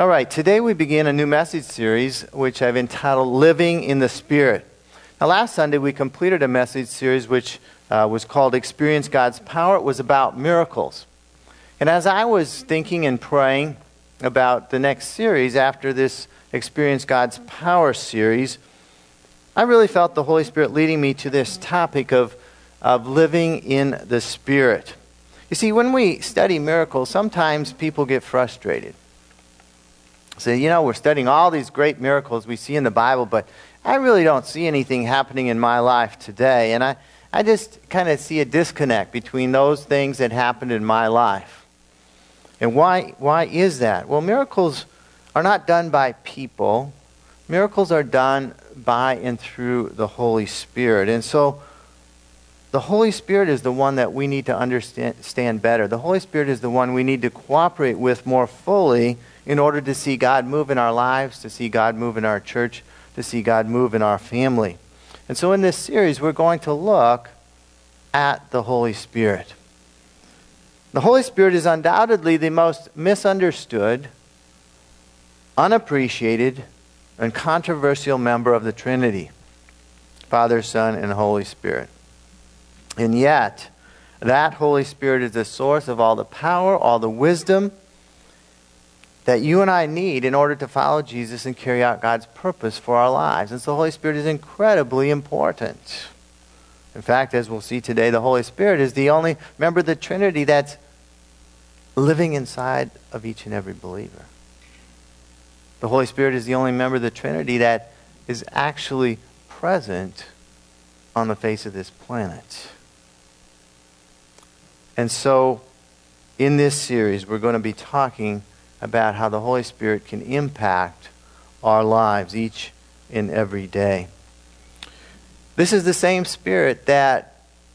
All right, today we begin a new message series which I've entitled Living in the Spirit. Now, last Sunday we completed a message series which uh, was called Experience God's Power. It was about miracles. And as I was thinking and praying about the next series after this Experience God's Power series, I really felt the Holy Spirit leading me to this topic of, of living in the Spirit. You see, when we study miracles, sometimes people get frustrated say, you know, we're studying all these great miracles we see in the Bible, but I really don't see anything happening in my life today. And I, I just kind of see a disconnect between those things that happened in my life. And why, why is that? Well, miracles are not done by people, miracles are done by and through the Holy Spirit. And so, the Holy Spirit is the one that we need to understand better. The Holy Spirit is the one we need to cooperate with more fully in order to see God move in our lives, to see God move in our church, to see God move in our family. And so in this series, we're going to look at the Holy Spirit. The Holy Spirit is undoubtedly the most misunderstood, unappreciated, and controversial member of the Trinity Father, Son, and Holy Spirit. And yet, that Holy Spirit is the source of all the power, all the wisdom, that you and I need in order to follow Jesus and carry out God's purpose for our lives. And so the Holy Spirit is incredibly important. In fact, as we'll see today, the Holy Spirit is the only member of the Trinity that's living inside of each and every believer. The Holy Spirit is the only member of the Trinity that is actually present on the face of this planet. And so, in this series, we're going to be talking about how the Holy Spirit can impact our lives each and every day. This is the same Spirit that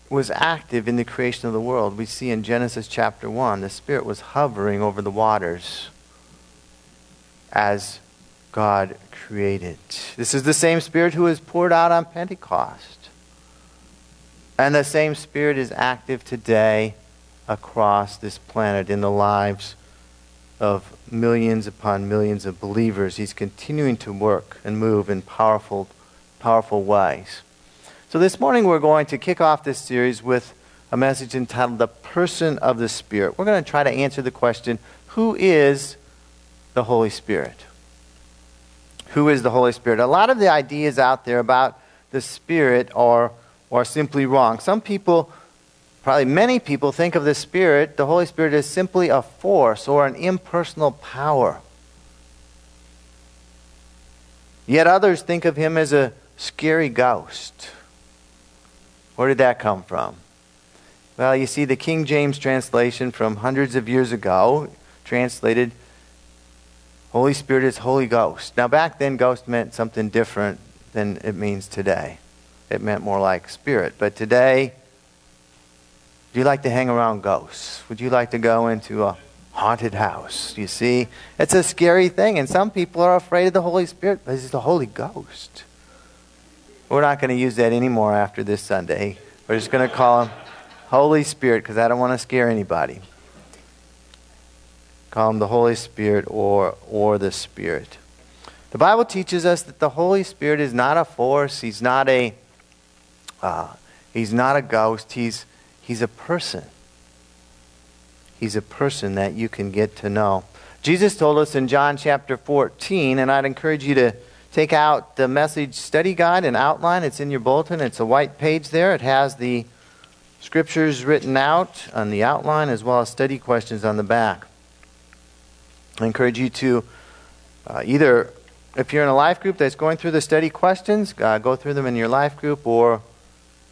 was active in the creation of the world. We see in Genesis chapter 1, the Spirit was hovering over the waters as God created. This is the same Spirit who was poured out on Pentecost. And the same Spirit is active today across this planet in the lives of millions upon millions of believers. He's continuing to work and move in powerful, powerful ways. So this morning we're going to kick off this series with a message entitled The Person of the Spirit. We're going to try to answer the question who is the Holy Spirit? Who is the Holy Spirit? A lot of the ideas out there about the Spirit are, are simply wrong. Some people probably many people think of the Spirit, the Holy Spirit, as simply a force or an impersonal power. Yet others think of him as a scary ghost. Where did that come from? Well, you see, the King James translation from hundreds of years ago translated Holy Spirit is Holy Ghost. Now, back then, ghost meant something different than it means today. It meant more like spirit. But today, do you like to hang around ghosts? Would you like to go into a haunted house? You see, it's a scary thing, and some people are afraid of the Holy Spirit, but it's the Holy Ghost. We're not going to use that anymore after this Sunday. We're just going to call him Holy Spirit because I don't want to scare anybody. Call him the Holy Spirit or, or the Spirit. The Bible teaches us that the Holy Spirit is not a force. He's not a, uh, he's not a ghost. He's, He's a person. He's a person that you can get to know. Jesus told us in John chapter 14, and I'd encourage you to take out the message study guide and outline. It's in your bulletin. It's a white page there. It has the scriptures written out on the outline as well as study questions on the back. I encourage you to uh, either, if you're in a life group that's going through the study questions, uh, go through them in your life group, or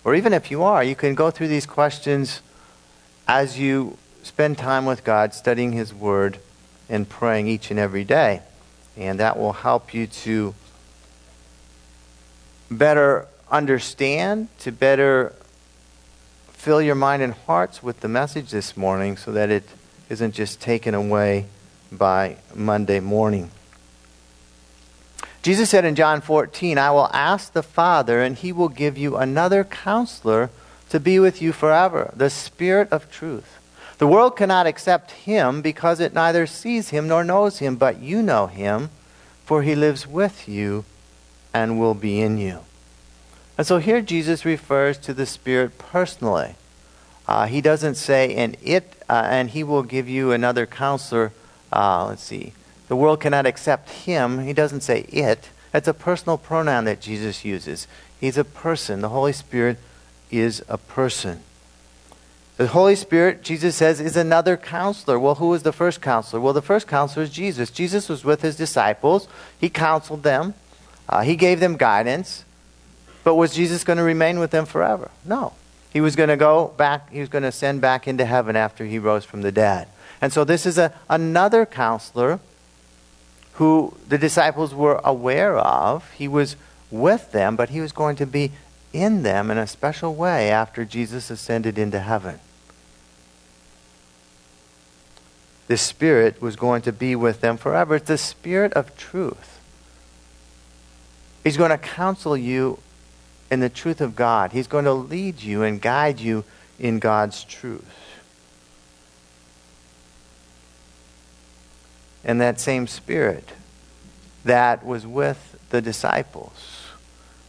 or even if you are, you can go through these questions as you spend time with God, studying His Word, and praying each and every day. And that will help you to better understand, to better fill your mind and hearts with the message this morning so that it isn't just taken away by Monday morning. Jesus said in John 14, I will ask the Father, and he will give you another counselor to be with you forever, the Spirit of truth. The world cannot accept him because it neither sees him nor knows him, but you know him, for he lives with you and will be in you. And so here Jesus refers to the Spirit personally. Uh, he doesn't say, and it, uh, and he will give you another counselor. Uh, let's see. The world cannot accept him. He doesn't say it. That's a personal pronoun that Jesus uses. He's a person. The Holy Spirit is a person. The Holy Spirit, Jesus says, is another counselor. Well, who was the first counselor? Well, the first counselor is Jesus. Jesus was with his disciples, he counseled them, uh, he gave them guidance. But was Jesus going to remain with them forever? No. He was going to go back, he was going to ascend back into heaven after he rose from the dead. And so this is a, another counselor who the disciples were aware of. He was with them, but he was going to be in them in a special way after Jesus ascended into heaven. The Spirit was going to be with them forever. It's the Spirit of truth. He's going to counsel you in the truth of God. He's going to lead you and guide you in God's truth. And that same Spirit that was with the disciples,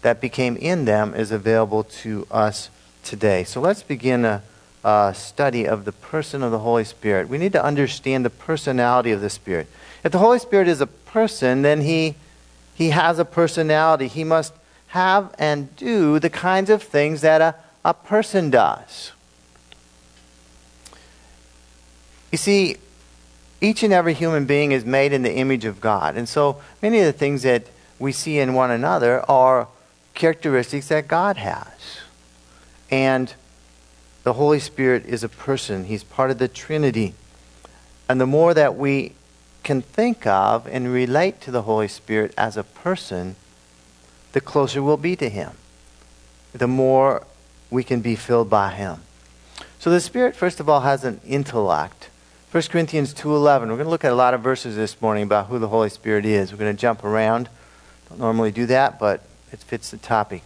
that became in them, is available to us today. So let's begin a, a study of the person of the Holy Spirit. We need to understand the personality of the Spirit. If the Holy Spirit is a person, then he, he has a personality. He must have and do the kinds of things that a, a person does. You see, each and every human being is made in the image of God. And so many of the things that we see in one another are characteristics that God has. And the Holy Spirit is a person, He's part of the Trinity. And the more that we can think of and relate to the Holy Spirit as a person, the closer we'll be to Him, the more we can be filled by Him. So the Spirit, first of all, has an intellect. 1 Corinthians 2.11. We're going to look at a lot of verses this morning about who the Holy Spirit is. We're going to jump around. Don't normally do that, but it fits the topic.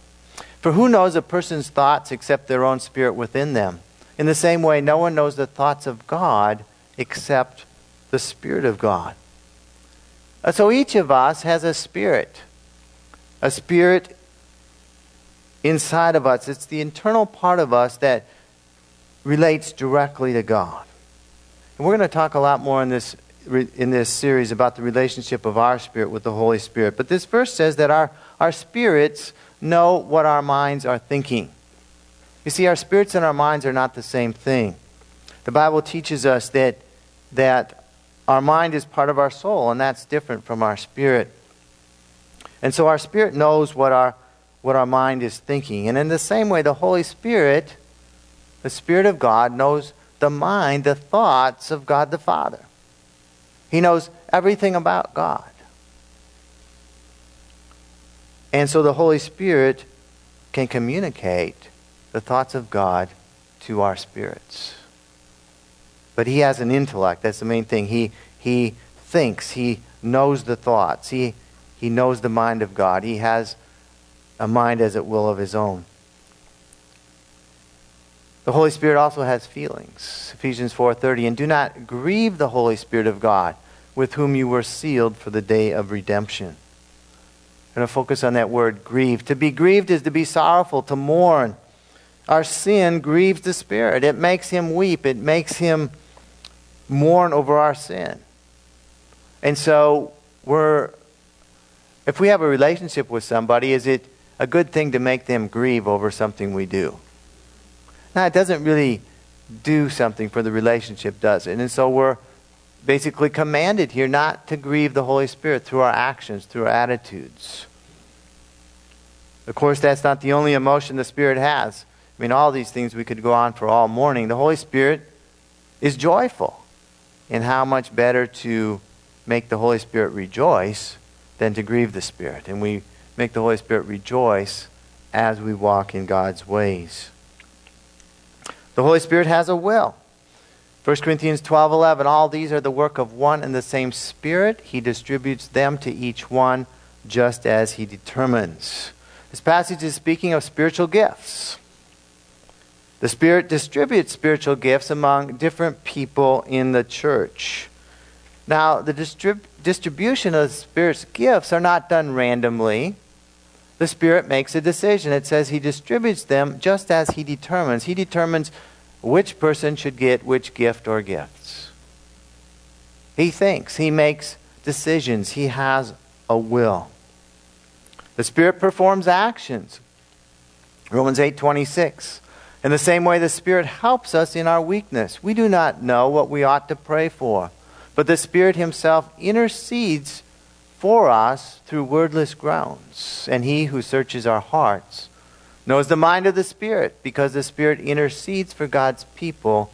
For who knows a person's thoughts except their own spirit within them? In the same way, no one knows the thoughts of God except the Spirit of God. Uh, so each of us has a spirit a spirit inside of us. It's the internal part of us that relates directly to God. And we're going to talk a lot more in this in this series about the relationship of our spirit with the Holy Spirit. But this verse says that our, our spirits know what our minds are thinking. You see, our spirits and our minds are not the same thing. The Bible teaches us that, that our mind is part of our soul, and that's different from our spirit. And so our spirit knows what our, what our mind is thinking. And in the same way, the Holy Spirit, the Spirit of God, knows the mind, the thoughts of God the Father. He knows everything about God. And so the Holy Spirit can communicate the thoughts of God to our spirits. But he has an intellect. That's the main thing. He, he thinks. He knows the thoughts. He, he knows the mind of God. He has a mind as it will of his own. The Holy Spirit also has feelings. Ephesians 4:30 and do not grieve the Holy Spirit of God with whom you were sealed for the day of redemption. I'm going to focus on that word grieve. To be grieved is to be sorrowful, to mourn. Our sin grieves the Spirit. It makes him weep. It makes him mourn over our sin. And so we're if we have a relationship with somebody, is it a good thing to make them grieve over something we do? Now, it doesn't really do something for the relationship, does it? And so we're basically commanded here not to grieve the Holy Spirit through our actions, through our attitudes. Of course, that's not the only emotion the Spirit has. I mean, all these things we could go on for all morning. The Holy Spirit is joyful. And how much better to make the Holy Spirit rejoice than to grieve the Spirit. And we make the Holy Spirit rejoice as we walk in God's ways. The Holy Spirit has a will. 1 Corinthians 12 11, all these are the work of one and the same Spirit. He distributes them to each one just as He determines. This passage is speaking of spiritual gifts. The Spirit distributes spiritual gifts among different people in the church. Now, the distrib- distribution of the Spirit's gifts are not done randomly. The Spirit makes a decision. It says He distributes them just as He determines. He determines which person should get which gift or gifts. He thinks, He makes decisions, He has a will. The Spirit performs actions. Romans 8 26. In the same way, the Spirit helps us in our weakness. We do not know what we ought to pray for, but the Spirit Himself intercedes for us through wordless groans. And He who searches our hearts knows the mind of the Spirit, because the Spirit intercedes for God's people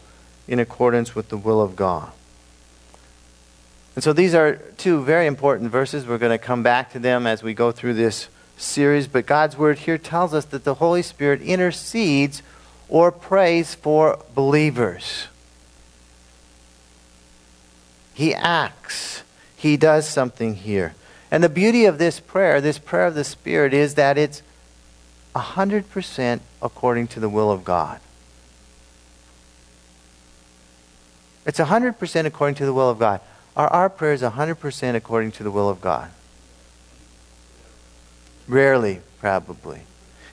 in accordance with the will of God. And so these are two very important verses. We're going to come back to them as we go through this series, but God's Word here tells us that the Holy Spirit intercedes or prays for believers. He acts, He does something here. And the beauty of this prayer, this prayer of the Spirit, is that it's 100% according to the will of God. It's 100% according to the will of God. Are our prayers 100% according to the will of God? Rarely, probably.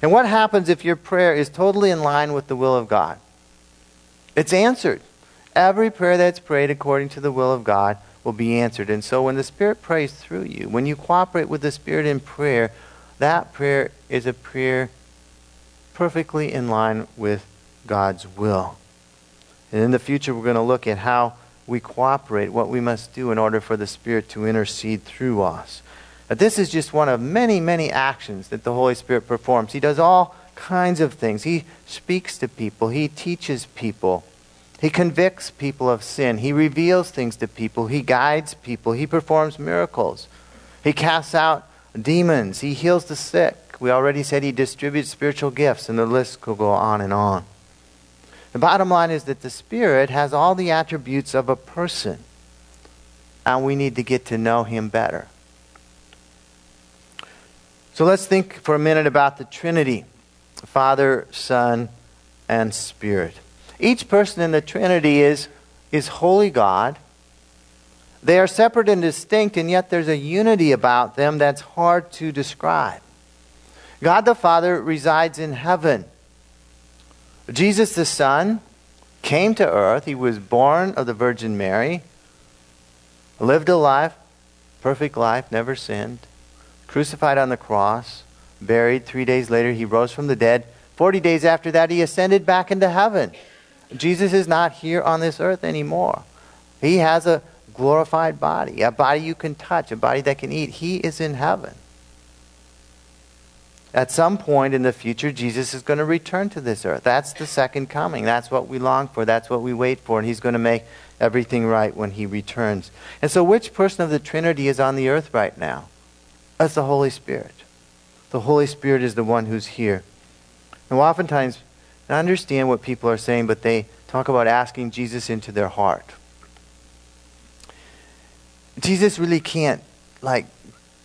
And what happens if your prayer is totally in line with the will of God? It's answered. Every prayer that's prayed according to the will of God will be answered. And so when the Spirit prays through you, when you cooperate with the Spirit in prayer, that prayer is a prayer perfectly in line with God's will. And in the future, we're going to look at how we cooperate, what we must do in order for the Spirit to intercede through us. But this is just one of many, many actions that the Holy Spirit performs. He does all kinds of things. He speaks to people, He teaches people, He convicts people of sin, He reveals things to people, He guides people, He performs miracles, He casts out demons, He heals the sick. We already said He distributes spiritual gifts, and the list could go on and on. The bottom line is that the Spirit has all the attributes of a person, and we need to get to know Him better. So let's think for a minute about the Trinity Father, Son, and Spirit. Each person in the Trinity is, is holy God. They are separate and distinct, and yet there's a unity about them that's hard to describe. God the Father resides in heaven. Jesus the Son came to earth. He was born of the Virgin Mary, lived a life, perfect life, never sinned crucified on the cross, buried. Three days later, he rose from the dead. Forty days after that, he ascended back into heaven. Jesus is not here on this earth anymore. He has a glorified body, a body you can touch, a body that can eat. He is in heaven. At some point in the future, Jesus is going to return to this earth. That's the second coming. That's what we long for. That's what we wait for. And He's going to make everything right when He returns. And so, which person of the Trinity is on the earth right now? That's the Holy Spirit. The Holy Spirit is the one who's here. And oftentimes, I understand what people are saying, but they talk about asking Jesus into their heart. Jesus really can't, like,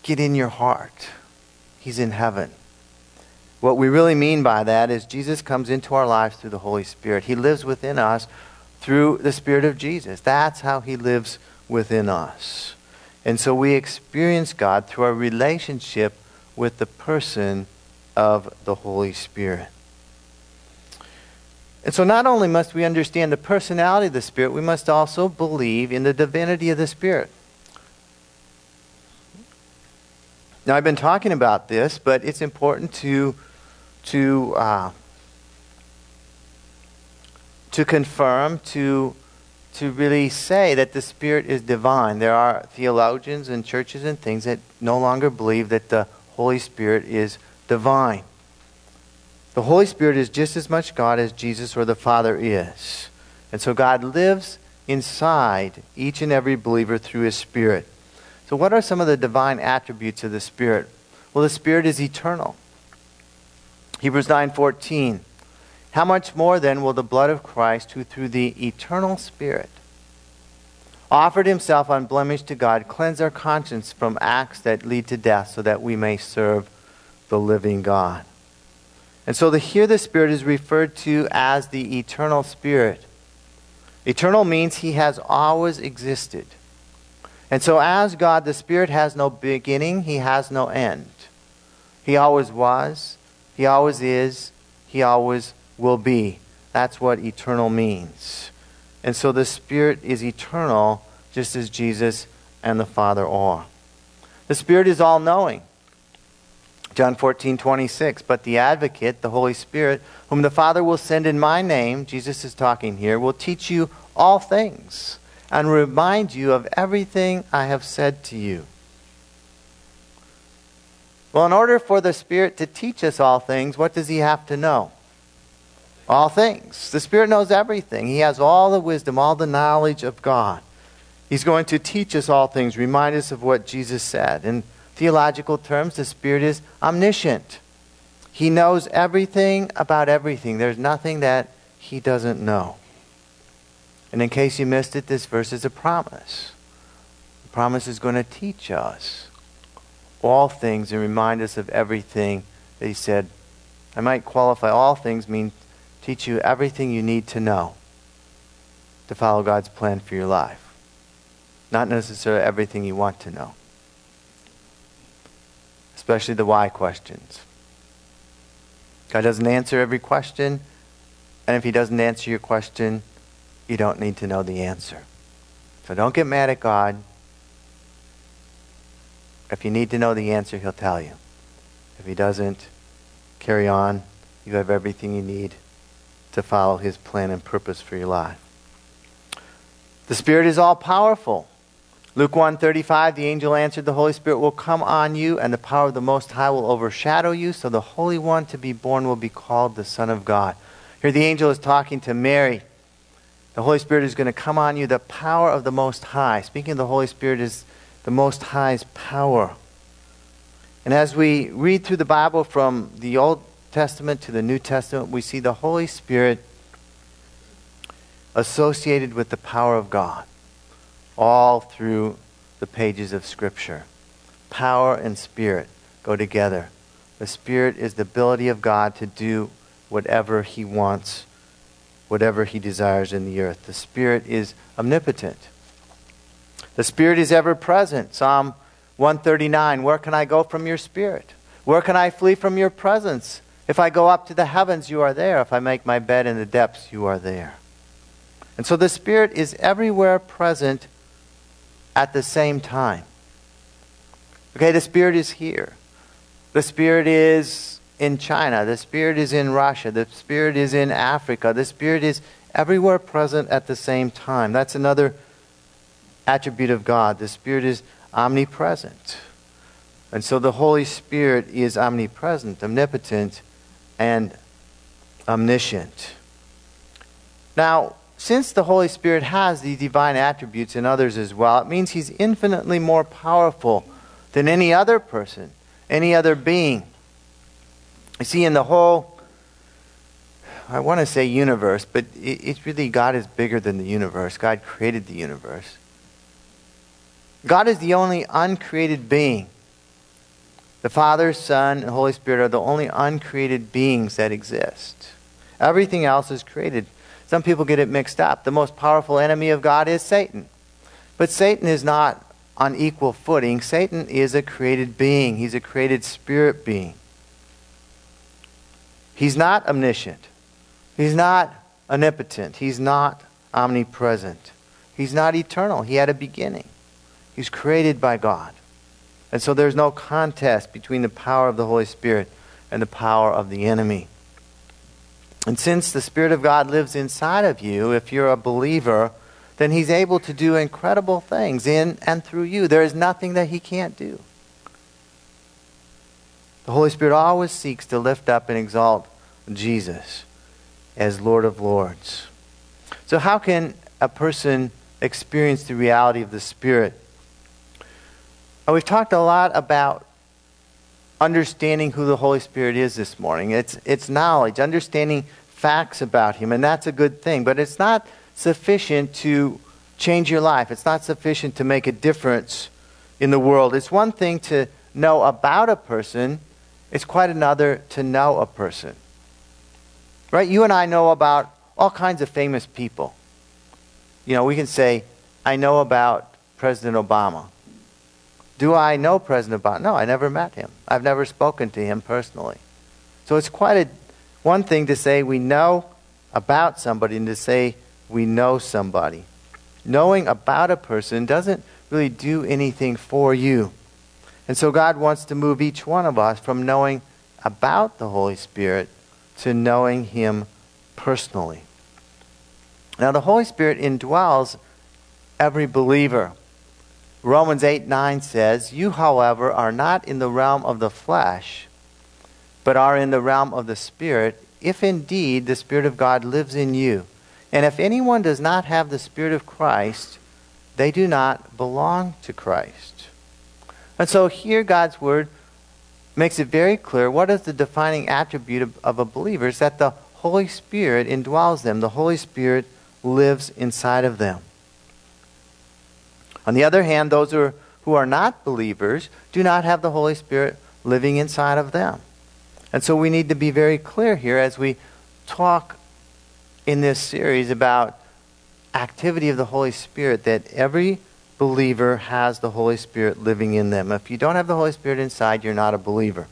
get in your heart. He's in heaven. What we really mean by that is Jesus comes into our lives through the Holy Spirit. He lives within us through the Spirit of Jesus. That's how He lives within us. And so we experience God through our relationship with the person of the Holy Spirit. And so not only must we understand the personality of the Spirit, we must also believe in the divinity of the Spirit. Now, I've been talking about this, but it's important to, to, uh, to confirm, to to really say that the Spirit is divine. There are theologians and churches and things that no longer believe that the Holy Spirit is divine. The Holy Spirit is just as much God as Jesus or the Father is. And so God lives inside each and every believer through his Spirit. So, what are some of the divine attributes of the Spirit? Well, the Spirit is eternal. Hebrews 9:14 how much more then will the blood of Christ, who through the eternal Spirit offered himself unblemished to God, cleanse our conscience from acts that lead to death, so that we may serve the living God? And so the here the Spirit is referred to as the eternal Spirit. Eternal means he has always existed. And so as God, the Spirit has no beginning, he has no end. He always was, he always is, he always will be. That's what eternal means. And so the Spirit is eternal, just as Jesus and the Father are. The Spirit is all knowing. John 14, 26. But the advocate, the Holy Spirit, whom the Father will send in my name, Jesus is talking here, will teach you all things and remind you of everything I have said to you. Well, in order for the Spirit to teach us all things, what does He have to know? All things. The Spirit knows everything. He has all the wisdom, all the knowledge of God. He's going to teach us all things, remind us of what Jesus said. And theological terms, the Spirit is omniscient. He knows everything about everything. There's nothing that he doesn't know. And in case you missed it, this verse is a promise. The promise is going to teach us all things and remind us of everything that he said. I might qualify all things mean teach you everything you need to know to follow God's plan for your life. Not necessarily everything you want to know especially the why questions. God doesn't answer every question, and if He doesn't answer your question, you don't need to know the answer. So don't get mad at God. If you need to know the answer, He'll tell you. If He doesn't, carry on. You have everything you need to follow His plan and purpose for your life. The Spirit is all powerful. Luke 1:35 the angel answered the Holy Spirit will come on you and the power of the most high will overshadow you so the holy one to be born will be called the son of God. Here the angel is talking to Mary. The Holy Spirit is going to come on you the power of the most high. Speaking of the Holy Spirit is the most high's power. And as we read through the Bible from the Old Testament to the New Testament, we see the Holy Spirit associated with the power of God all through the pages of Scripture. Power and spirit go together. The spirit is the ability of God to do whatever he wants, whatever he desires in the earth. The spirit is omnipotent. The spirit is ever present. Psalm 139 Where can I go from your spirit? Where can I flee from your presence? If I go up to the heavens, you are there. If I make my bed in the depths, you are there. And so the Spirit is everywhere present at the same time. Okay, the Spirit is here. The Spirit is in China. The Spirit is in Russia. The Spirit is in Africa. The Spirit is everywhere present at the same time. That's another attribute of God. The Spirit is omnipresent. And so the Holy Spirit is omnipresent, omnipotent, and omniscient. Now, since the Holy Spirit has these divine attributes in others as well, it means he's infinitely more powerful than any other person, any other being. You see, in the whole, I want to say universe, but it's really God is bigger than the universe. God created the universe. God is the only uncreated being. The Father, Son, and Holy Spirit are the only uncreated beings that exist. Everything else is created. Some people get it mixed up. The most powerful enemy of God is Satan. But Satan is not on equal footing. Satan is a created being, he's a created spirit being. He's not omniscient, he's not omnipotent, he's not omnipresent, he's not eternal. He had a beginning, he's created by God. And so there's no contest between the power of the Holy Spirit and the power of the enemy. And since the Spirit of God lives inside of you, if you're a believer, then He's able to do incredible things in and through you. There is nothing that He can't do. The Holy Spirit always seeks to lift up and exalt Jesus as Lord of Lords. So, how can a person experience the reality of the Spirit? Well, we've talked a lot about understanding who the Holy Spirit is this morning. It's, it's knowledge, understanding facts about Him, and that's a good thing. But it's not sufficient to change your life, it's not sufficient to make a difference in the world. It's one thing to know about a person, it's quite another to know a person. Right? You and I know about all kinds of famous people. You know, we can say, I know about President Obama. Do I know President Obama? No, I never met him. I've never spoken to him personally. So it's quite a one thing to say we know about somebody and to say we know somebody. Knowing about a person doesn't really do anything for you. And so God wants to move each one of us from knowing about the Holy Spirit to knowing Him personally. Now, the Holy Spirit indwells every believer. Romans 8 9 says, You, however, are not in the realm of the flesh, but are in the realm of the Spirit, if indeed the Spirit of God lives in you. And if anyone does not have the Spirit of Christ, they do not belong to Christ. And so here God's Word makes it very clear what is the defining attribute of, of a believer is that the Holy Spirit indwells them. The Holy Spirit lives inside of them. On the other hand, those who are, who are not believers do not have the Holy Spirit living inside of them. And so we need to be very clear here as we talk in this series about activity of the Holy Spirit that every believer has the Holy Spirit living in them. If you don't have the Holy Spirit inside, you're not a believer.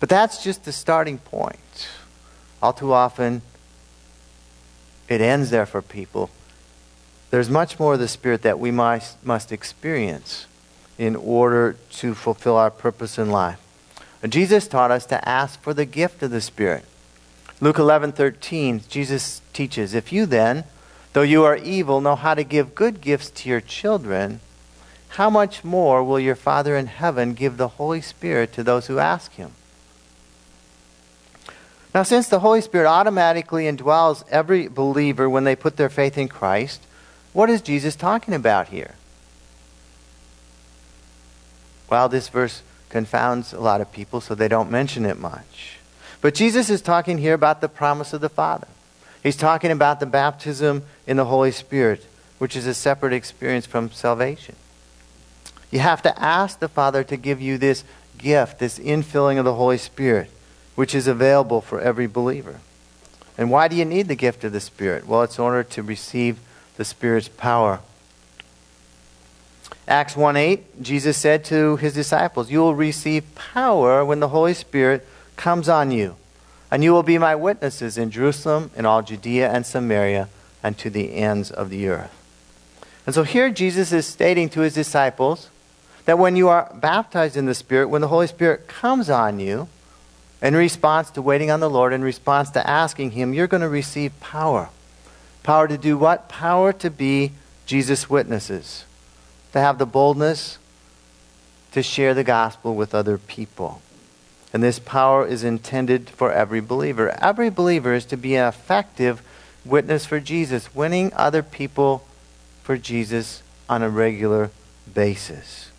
But that's just the starting point. All too often, it ends there for people. There's much more of the Spirit that we must, must experience in order to fulfill our purpose in life. Jesus taught us to ask for the gift of the Spirit. Luke 11:13, Jesus teaches, "If you then, though you are evil, know how to give good gifts to your children, how much more will your Father in heaven give the Holy Spirit to those who ask him?" Now, since the Holy Spirit automatically indwells every believer when they put their faith in Christ, what is Jesus talking about here? Well, this verse confounds a lot of people, so they don't mention it much. But Jesus is talking here about the promise of the Father. He's talking about the baptism in the Holy Spirit, which is a separate experience from salvation. You have to ask the Father to give you this gift, this infilling of the Holy Spirit which is available for every believer. And why do you need the gift of the Spirit? Well, it's in order to receive the Spirit's power. Acts 1 8, Jesus said to his disciples, You will receive power when the Holy Spirit comes on you, and you will be my witnesses in Jerusalem, in all Judea and Samaria, and to the ends of the earth. And so here Jesus is stating to his disciples that when you are baptized in the Spirit, when the Holy Spirit comes on you, in response to waiting on the Lord, in response to asking Him, you're going to receive power. Power to do what? Power to be Jesus' witnesses, to have the boldness to share the gospel with other people. And this power is intended for every believer. Every believer is to be an effective witness for Jesus, winning other people for Jesus on a regular basis.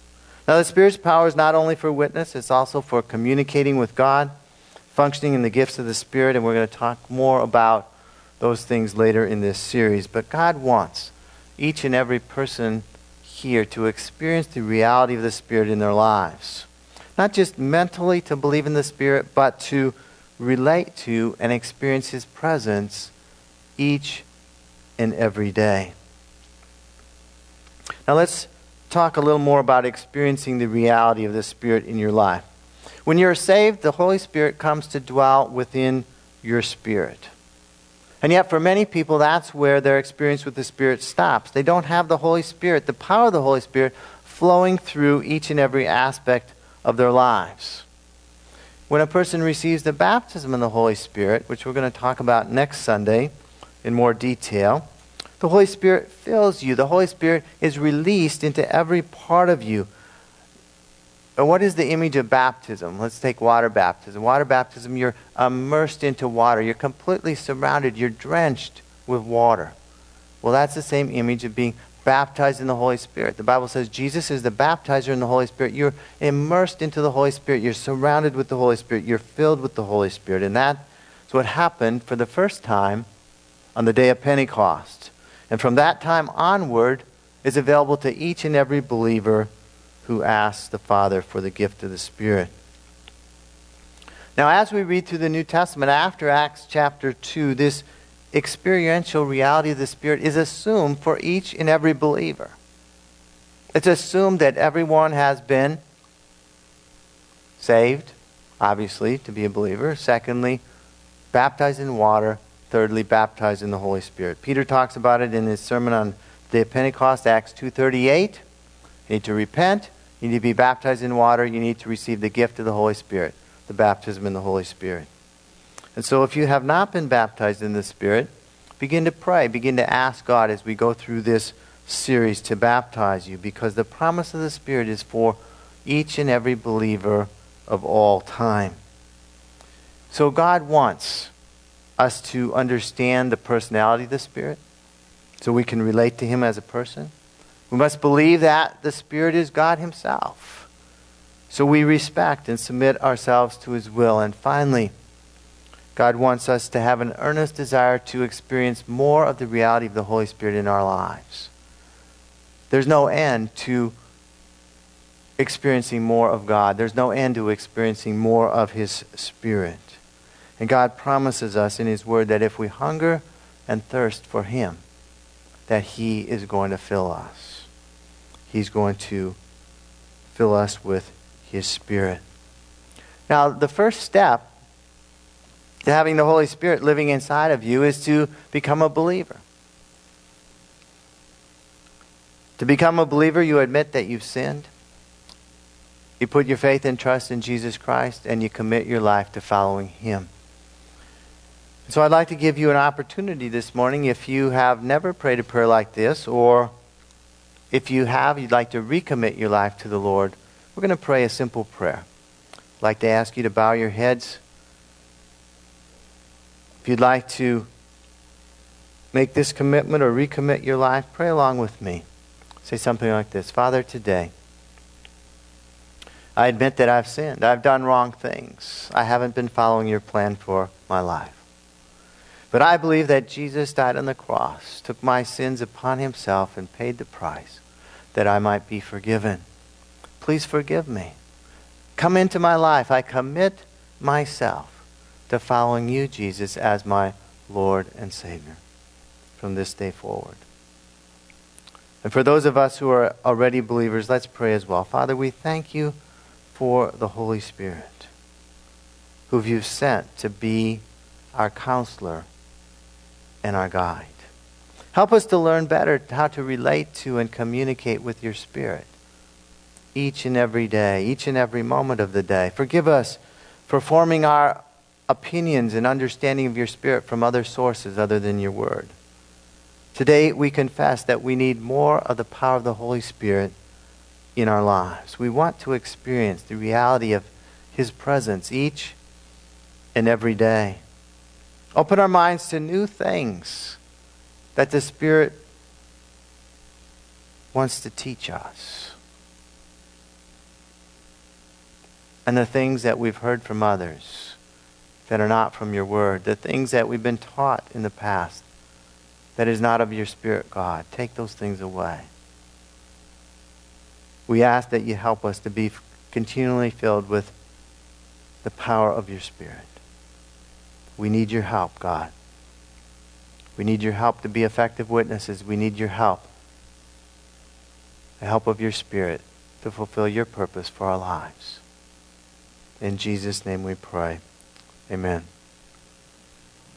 Now, the Spirit's power is not only for witness, it's also for communicating with God functioning in the gifts of the Spirit, and we're going to talk more about those things later in this series. But God wants each and every person here to experience the reality of the Spirit in their lives. Not just mentally to believe in the Spirit, but to relate to and experience His presence each and every day. Now let's talk a little more about experiencing the reality of the Spirit in your life. When you're saved, the Holy Spirit comes to dwell within your spirit. And yet, for many people, that's where their experience with the Spirit stops. They don't have the Holy Spirit, the power of the Holy Spirit, flowing through each and every aspect of their lives. When a person receives the baptism in the Holy Spirit, which we're going to talk about next Sunday in more detail, the Holy Spirit fills you. The Holy Spirit is released into every part of you what is the image of baptism? Let's take water baptism. Water baptism, you're immersed into water. You're completely surrounded. You're drenched with water. Well, that's the same image of being baptized in the Holy Spirit. The Bible says Jesus is the baptizer in the Holy Spirit. You're immersed into the Holy Spirit. You're surrounded with the Holy Spirit. You're filled with the Holy Spirit. And that's what happened for the first time on the day of Pentecost. And from that time onward is available to each and every believer who asks the Father for the gift of the Spirit. Now, as we read through the New Testament after Acts chapter 2, this experiential reality of the Spirit is assumed for each and every believer. It's assumed that everyone has been saved, obviously, to be a believer. Secondly, baptized in water. Thirdly, baptized in the Holy Spirit. Peter talks about it in his sermon on the day of Pentecost, Acts 2.38. You need to repent. You need to be baptized in water. You need to receive the gift of the Holy Spirit, the baptism in the Holy Spirit. And so if you have not been baptized in the Spirit, begin to pray. Begin to ask God as we go through this series to baptize you because the promise of the Spirit is for each and every believer of all time. So God wants us to understand the personality of the Spirit so we can relate to Him as a person. We must believe that the Spirit is God Himself. So we respect and submit ourselves to His will. And finally, God wants us to have an earnest desire to experience more of the reality of the Holy Spirit in our lives. There's no end to experiencing more of God. There's no end to experiencing more of His Spirit. And God promises us in His Word that if we hunger and thirst for Him, that He is going to fill us. He's going to fill us with His Spirit. Now, the first step to having the Holy Spirit living inside of you is to become a believer. To become a believer, you admit that you've sinned. You put your faith and trust in Jesus Christ, and you commit your life to following Him. So I'd like to give you an opportunity this morning if you have never prayed a prayer like this, or if you have, you'd like to recommit your life to the Lord. We're going to pray a simple prayer. I'd like to ask you to bow your heads. If you'd like to make this commitment or recommit your life, pray along with me. Say something like this Father, today, I admit that I've sinned. I've done wrong things. I haven't been following your plan for my life. But I believe that Jesus died on the cross, took my sins upon himself, and paid the price that I might be forgiven. Please forgive me. Come into my life. I commit myself to following you, Jesus, as my Lord and Savior from this day forward. And for those of us who are already believers, let's pray as well. Father, we thank you for the Holy Spirit, who you've sent to be our counselor and our guide. Help us to learn better how to relate to and communicate with your Spirit each and every day, each and every moment of the day. Forgive us for forming our opinions and understanding of your Spirit from other sources other than your Word. Today, we confess that we need more of the power of the Holy Spirit in our lives. We want to experience the reality of His presence each and every day. Open our minds to new things that the Spirit wants to teach us. And the things that we've heard from others that are not from your word, the things that we've been taught in the past that is not of your Spirit, God, take those things away. We ask that you help us to be continually filled with the power of your Spirit. We need your help, God. We need your help to be effective witnesses. We need your help, the help of your Spirit to fulfill your purpose for our lives. In Jesus' name we pray. Amen.